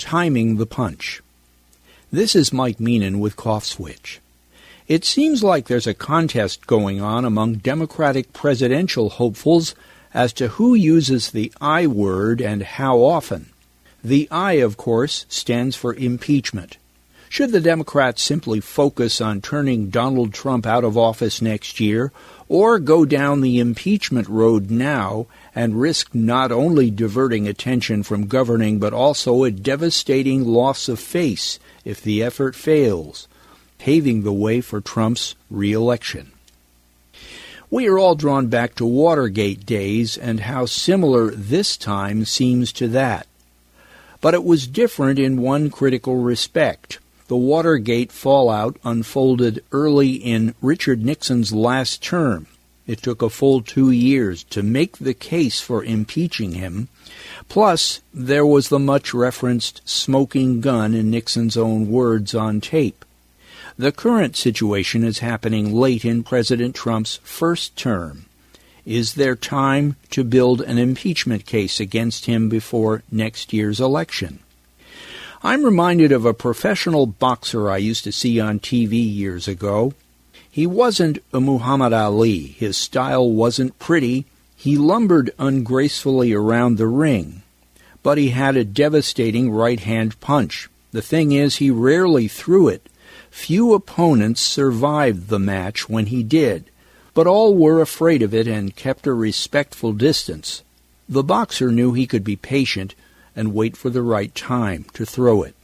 timing the punch. This is Mike Meenan with Cough Switch. It seems like there's a contest going on among Democratic presidential hopefuls as to who uses the I word and how often. The I, of course, stands for impeachment. Should the Democrats simply focus on turning Donald Trump out of office next year, or go down the impeachment road now and risk not only diverting attention from governing but also a devastating loss of face if the effort fails, paving the way for Trump's reelection? We are all drawn back to Watergate days and how similar this time seems to that. But it was different in one critical respect. The Watergate fallout unfolded early in Richard Nixon's last term. It took a full two years to make the case for impeaching him. Plus, there was the much referenced smoking gun in Nixon's own words on tape. The current situation is happening late in President Trump's first term. Is there time to build an impeachment case against him before next year's election? I'm reminded of a professional boxer I used to see on TV years ago. He wasn't a Muhammad Ali. His style wasn't pretty. He lumbered ungracefully around the ring. But he had a devastating right hand punch. The thing is, he rarely threw it. Few opponents survived the match when he did, but all were afraid of it and kept a respectful distance. The boxer knew he could be patient and wait for the right time to throw it.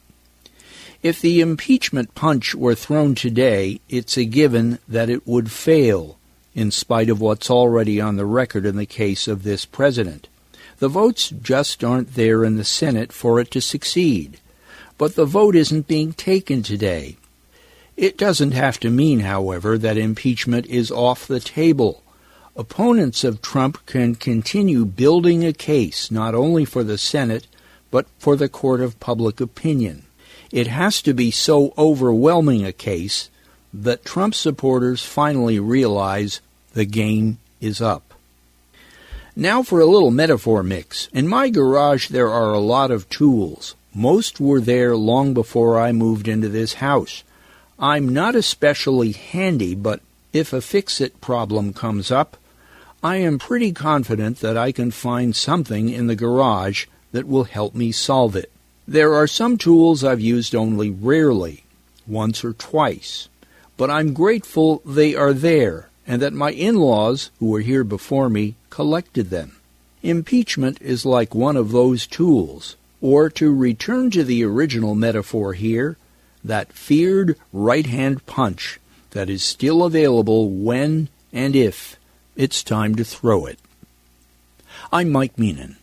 If the impeachment punch were thrown today, it's a given that it would fail, in spite of what's already on the record in the case of this president. The votes just aren't there in the Senate for it to succeed. But the vote isn't being taken today. It doesn't have to mean, however, that impeachment is off the table. Opponents of Trump can continue building a case not only for the Senate, but for the court of public opinion. It has to be so overwhelming a case that Trump supporters finally realize the game is up. Now for a little metaphor mix. In my garage there are a lot of tools. Most were there long before I moved into this house. I'm not especially handy, but if a fix-it problem comes up, I am pretty confident that I can find something in the garage that will help me solve it. There are some tools I've used only rarely, once or twice, but I'm grateful they are there and that my in-laws, who were here before me, collected them. Impeachment is like one of those tools, or to return to the original metaphor here, that feared right-hand punch that is still available when and if it's time to throw it. I'm Mike Meenan.